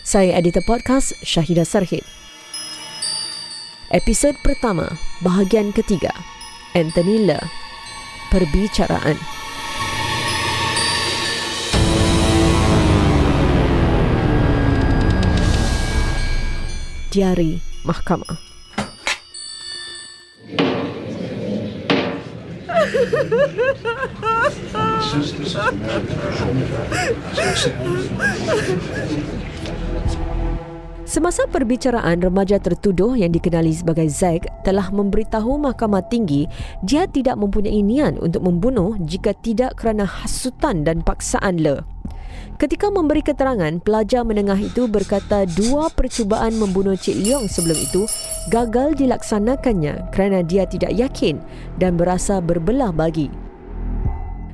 Saya editor podcast Syahidah Sarhid. Episod pertama, bahagian ketiga. Anthony Le. Perbicaraan. Diari Mahkamah. Semasa perbicaraan, remaja tertuduh yang dikenali sebagai Zack telah memberitahu mahkamah tinggi dia tidak mempunyai niat untuk membunuh jika tidak kerana hasutan dan paksaan Le. Ketika memberi keterangan, pelajar menengah itu berkata dua percubaan membunuh Cik Leong sebelum itu gagal dilaksanakannya kerana dia tidak yakin dan berasa berbelah bagi.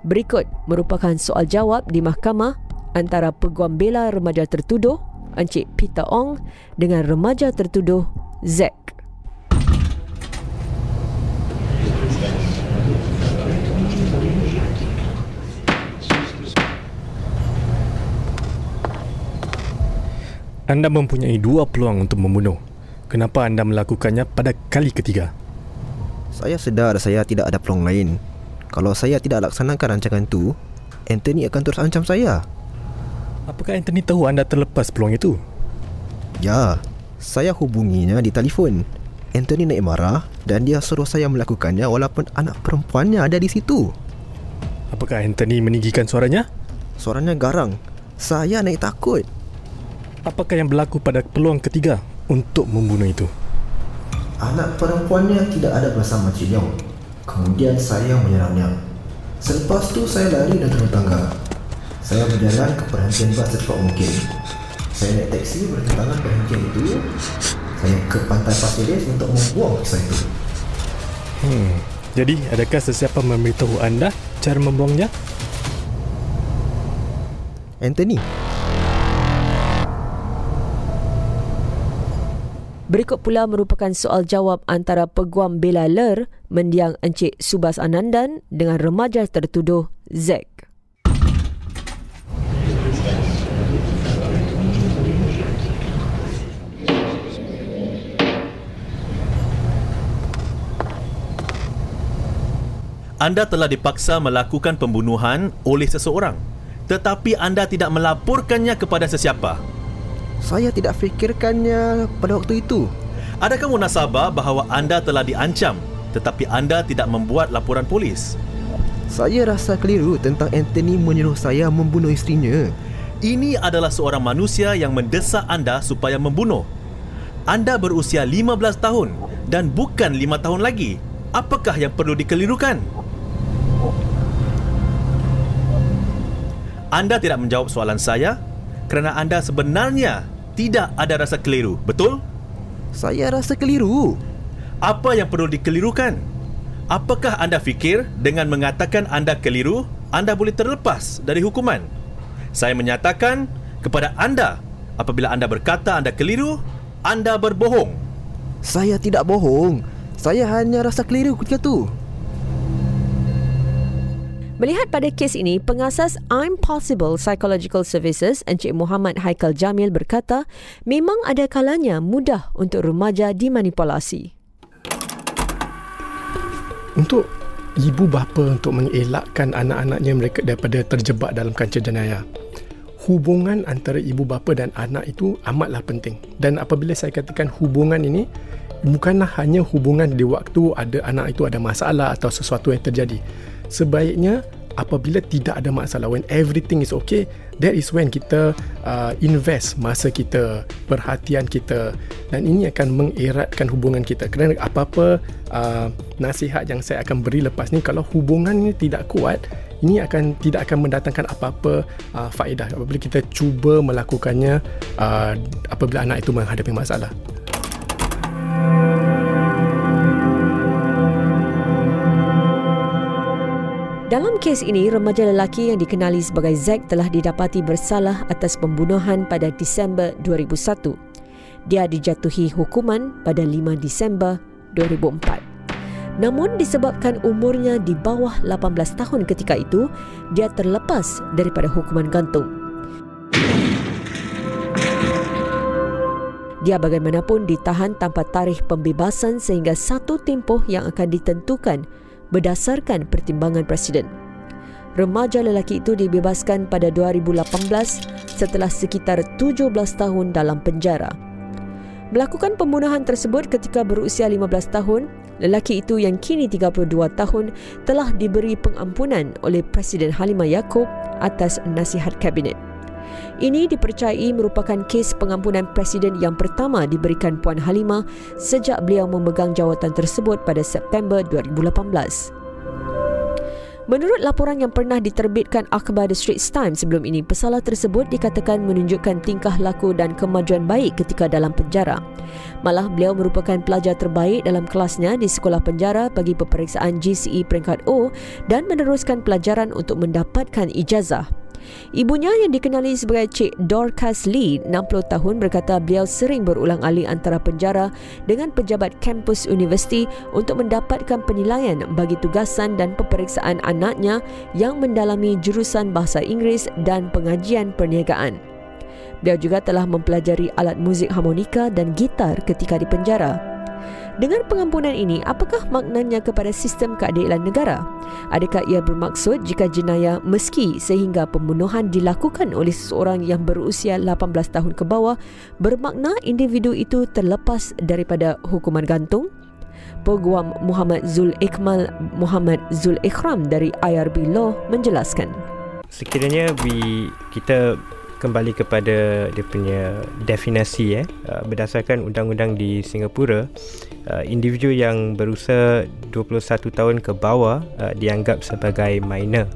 Berikut merupakan soal jawab di mahkamah antara peguam bela remaja tertuduh Encik Peter Ong dengan remaja tertuduh Zack. Anda mempunyai dua peluang untuk membunuh. Kenapa anda melakukannya pada kali ketiga? Saya sedar saya tidak ada peluang lain. Kalau saya tidak laksanakan rancangan itu, Anthony akan terus ancam saya. Apakah Anthony tahu anda terlepas peluang itu? Ya, saya hubunginya di telefon. Anthony naik marah dan dia suruh saya melakukannya walaupun anak perempuannya ada di situ. Apakah Anthony meninggikan suaranya? Suaranya garang. Saya naik takut. Apakah yang berlaku pada peluang ketiga untuk membunuh itu? Anak perempuannya tidak ada bersama Cik Leong. Kemudian saya menyerangnya. Selepas tu saya lari dan turun tangga. Saya berjalan ke perhentian bas secepat mungkin. Saya naik teksi bertentangan perhentian itu. Saya ke pantai Pasir Ris untuk membuang kisah itu. Hmm. Jadi, adakah sesiapa memberitahu anda cara membuangnya? Anthony, Berikut pula merupakan soal jawab antara peguam bela Ler mendiang Encik Subas Anandan dengan remaja tertuduh Zack. Anda telah dipaksa melakukan pembunuhan oleh seseorang tetapi anda tidak melaporkannya kepada sesiapa. saya tidak fikirkannya pada waktu itu. Adakah munasabah bahawa anda telah diancam tetapi anda tidak membuat laporan polis? Saya rasa keliru tentang Anthony menyuruh saya membunuh isterinya. Ini adalah seorang manusia yang mendesak anda supaya membunuh. Anda berusia 15 tahun dan bukan 5 tahun lagi. Apakah yang perlu dikelirukan? Anda tidak menjawab soalan saya kerana anda sebenarnya tidak ada rasa keliru, betul? Saya rasa keliru. Apa yang perlu dikelirukan? Apakah anda fikir dengan mengatakan anda keliru, anda boleh terlepas dari hukuman? Saya menyatakan kepada anda, apabila anda berkata anda keliru, anda berbohong. Saya tidak bohong. Saya hanya rasa keliru ketika tu. Melihat pada kes ini, pengasas I'm Possible Psychological Services Encik Muhammad Haikal Jamil berkata, memang ada kalanya mudah untuk remaja dimanipulasi. Untuk ibu bapa untuk mengelakkan anak-anaknya mereka daripada terjebak dalam kancah jenayah. Hubungan antara ibu bapa dan anak itu amatlah penting. Dan apabila saya katakan hubungan ini bukanlah hanya hubungan di waktu ada anak itu ada masalah atau sesuatu yang terjadi. Sebaiknya apabila tidak ada masalah when everything is okay that is when kita uh, invest masa kita perhatian kita. Dan ini akan mengeratkan hubungan kita. Kerana apa-apa uh, nasihat yang saya akan beri lepas ni kalau hubungan ini tidak kuat ini akan tidak akan mendatangkan apa-apa uh, faedah. Apabila kita cuba melakukannya uh, apabila anak itu menghadapi masalah Dalam kes ini, remaja lelaki yang dikenali sebagai Zack telah didapati bersalah atas pembunuhan pada Disember 2001. Dia dijatuhi hukuman pada 5 Disember 2004. Namun disebabkan umurnya di bawah 18 tahun ketika itu, dia terlepas daripada hukuman gantung. Dia bagaimanapun ditahan tanpa tarikh pembebasan sehingga satu tempoh yang akan ditentukan berdasarkan pertimbangan Presiden. Remaja lelaki itu dibebaskan pada 2018 setelah sekitar 17 tahun dalam penjara. Melakukan pembunuhan tersebut ketika berusia 15 tahun, lelaki itu yang kini 32 tahun telah diberi pengampunan oleh Presiden Halimah Yaakob atas nasihat kabinet. Ini dipercayai merupakan kes pengampunan presiden yang pertama diberikan Puan Halimah sejak beliau memegang jawatan tersebut pada September 2018. Menurut laporan yang pernah diterbitkan Akhbar The Straits Times sebelum ini, pesalah tersebut dikatakan menunjukkan tingkah laku dan kemajuan baik ketika dalam penjara. Malah beliau merupakan pelajar terbaik dalam kelasnya di sekolah penjara bagi peperiksaan GCE peringkat O dan meneruskan pelajaran untuk mendapatkan ijazah. Ibunya yang dikenali sebagai Cik Dorcas Lee, 60 tahun berkata beliau sering berulang alik antara penjara dengan pejabat kampus universiti untuk mendapatkan penilaian bagi tugasan dan peperiksaan anaknya yang mendalami jurusan bahasa Inggeris dan pengajian perniagaan. Beliau juga telah mempelajari alat muzik harmonika dan gitar ketika di penjara. Dengan pengampunan ini, apakah maknanya kepada sistem keadilan negara? Adakah ia bermaksud jika jenayah meski sehingga pembunuhan dilakukan oleh seseorang yang berusia 18 tahun ke bawah bermakna individu itu terlepas daripada hukuman gantung? Peguam Muhammad Zul Ikmal Muhammad Zul Ikram dari IRB Law menjelaskan. Sekiranya we, kita kembali kepada dia punya definisi eh. Uh, berdasarkan undang-undang di Singapura uh, individu yang berusia 21 tahun ke bawah uh, dianggap sebagai minor.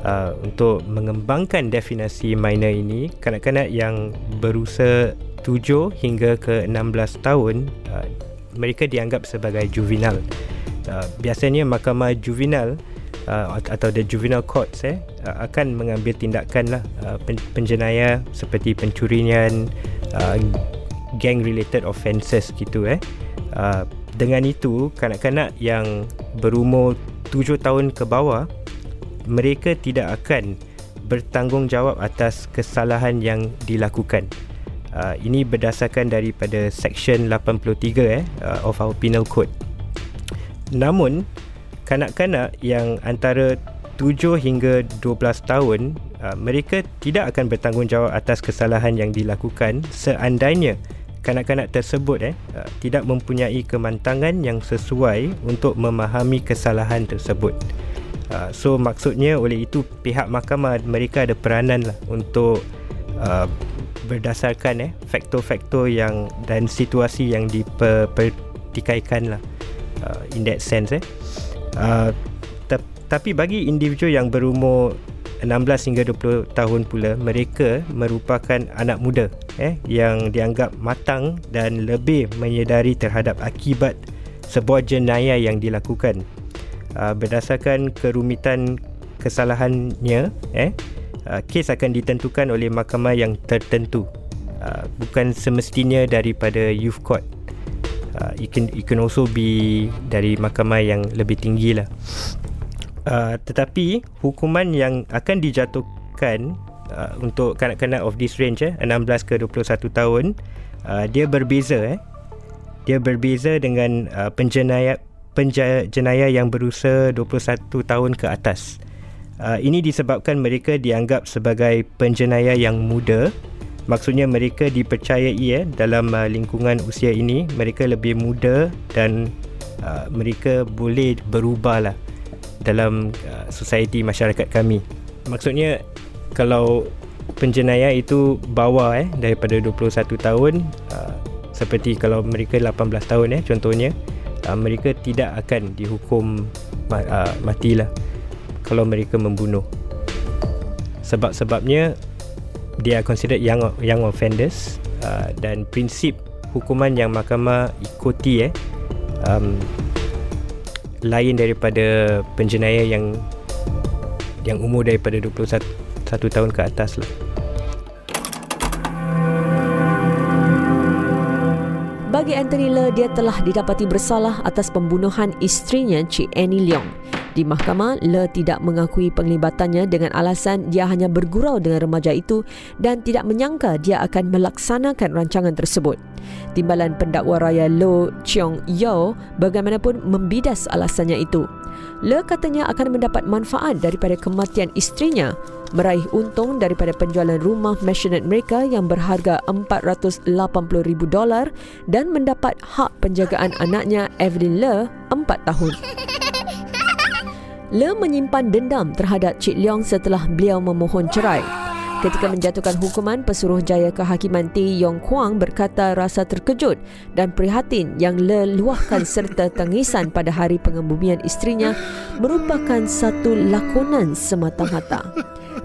Uh, untuk mengembangkan definisi minor ini kanak-kanak yang berusia 7 hingga ke 16 tahun uh, mereka dianggap sebagai juvenile. Uh, biasanya mahkamah juvenile atau the juvenile courts eh uh, akan mengambil tindakan lah uh, penjenayah seperti pencurian uh, gang related offences gitu eh. Uh, dengan itu kanak-kanak yang berumur 7 tahun ke bawah mereka tidak akan bertanggungjawab atas kesalahan yang dilakukan. Uh, ini berdasarkan daripada section 83 eh uh, of our penal code. Namun kanak-kanak yang antara 7 hingga 12 tahun uh, mereka tidak akan bertanggungjawab atas kesalahan yang dilakukan seandainya kanak-kanak tersebut eh uh, tidak mempunyai kemantangan yang sesuai untuk memahami kesalahan tersebut. Uh, so maksudnya oleh itu pihak mahkamah mereka ada peranan lah untuk uh, berdasarkan eh faktor-faktor yang dan situasi yang dipertikaikan lah uh, in that sense eh. Uh, tapi bagi individu yang berumur 16 hingga 20 tahun pula mereka merupakan anak muda eh yang dianggap matang dan lebih menyedari terhadap akibat sebuah jenayah yang dilakukan. Uh, berdasarkan kerumitan kesalahannya eh uh, kes akan ditentukan oleh mahkamah yang tertentu. Uh, bukan semestinya daripada youth court uh, it can it can also be dari mahkamah yang lebih tinggi lah. Uh, tetapi hukuman yang akan dijatuhkan uh, untuk kanak-kanak of this range eh 16 ke 21 tahun uh, dia berbeza eh. Dia berbeza dengan uh, penjenayah penjenayah yang berusia 21 tahun ke atas. Uh, ini disebabkan mereka dianggap sebagai penjenayah yang muda maksudnya mereka dipercayai eh dalam uh, lingkungan usia ini mereka lebih muda dan uh, mereka boleh berubah lah dalam uh, society masyarakat kami. Maksudnya kalau penjenayah itu bawah eh daripada 21 tahun uh, seperti kalau mereka 18 tahun eh contohnya uh, mereka tidak akan dihukum uh, matilah kalau mereka membunuh. Sebab-sebabnya they are considered young young offenders uh, dan prinsip hukuman yang mahkamah ikuti eh um, lain daripada penjenayah yang yang umur daripada 21 tahun ke atas lah. Bagi Anthony Le, dia telah didapati bersalah atas pembunuhan isterinya Cik Annie Leong. Di mahkamah, Le tidak mengakui penglibatannya dengan alasan dia hanya bergurau dengan remaja itu dan tidak menyangka dia akan melaksanakan rancangan tersebut. Timbalan pendakwa raya Lo Cheong Yo bagaimanapun membidas alasannya itu. Le katanya akan mendapat manfaat daripada kematian istrinya meraih untung daripada penjualan rumah maisonette mereka yang berharga 480,000 dolar dan mendapat hak penjagaan anaknya Evelyn Le 4 tahun. Le menyimpan dendam terhadap Cik Leong setelah beliau memohon cerai. Ketika menjatuhkan hukuman, Pesuruh Jaya Kehakiman T. Yong Kuang berkata rasa terkejut dan prihatin yang Le luahkan serta tangisan pada hari pengebumian istrinya merupakan satu lakonan semata-mata.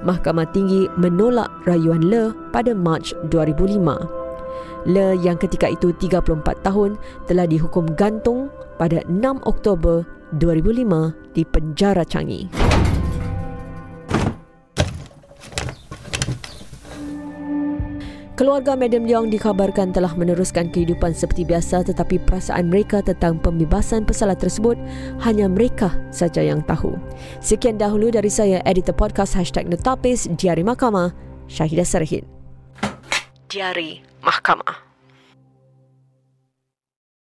Mahkamah Tinggi menolak rayuan Le pada Mac 2005. Le yang ketika itu 34 tahun telah dihukum gantung pada 6 Oktober 2005 di penjara Changi. Keluarga Madam Leong dikabarkan telah meneruskan kehidupan seperti biasa tetapi perasaan mereka tentang pembebasan pesalah tersebut hanya mereka saja yang tahu. Sekian dahulu dari saya, editor podcast Hashtag Notapis, Diari Mahkamah, Syahidah Sarhid. Diari Mahkamah.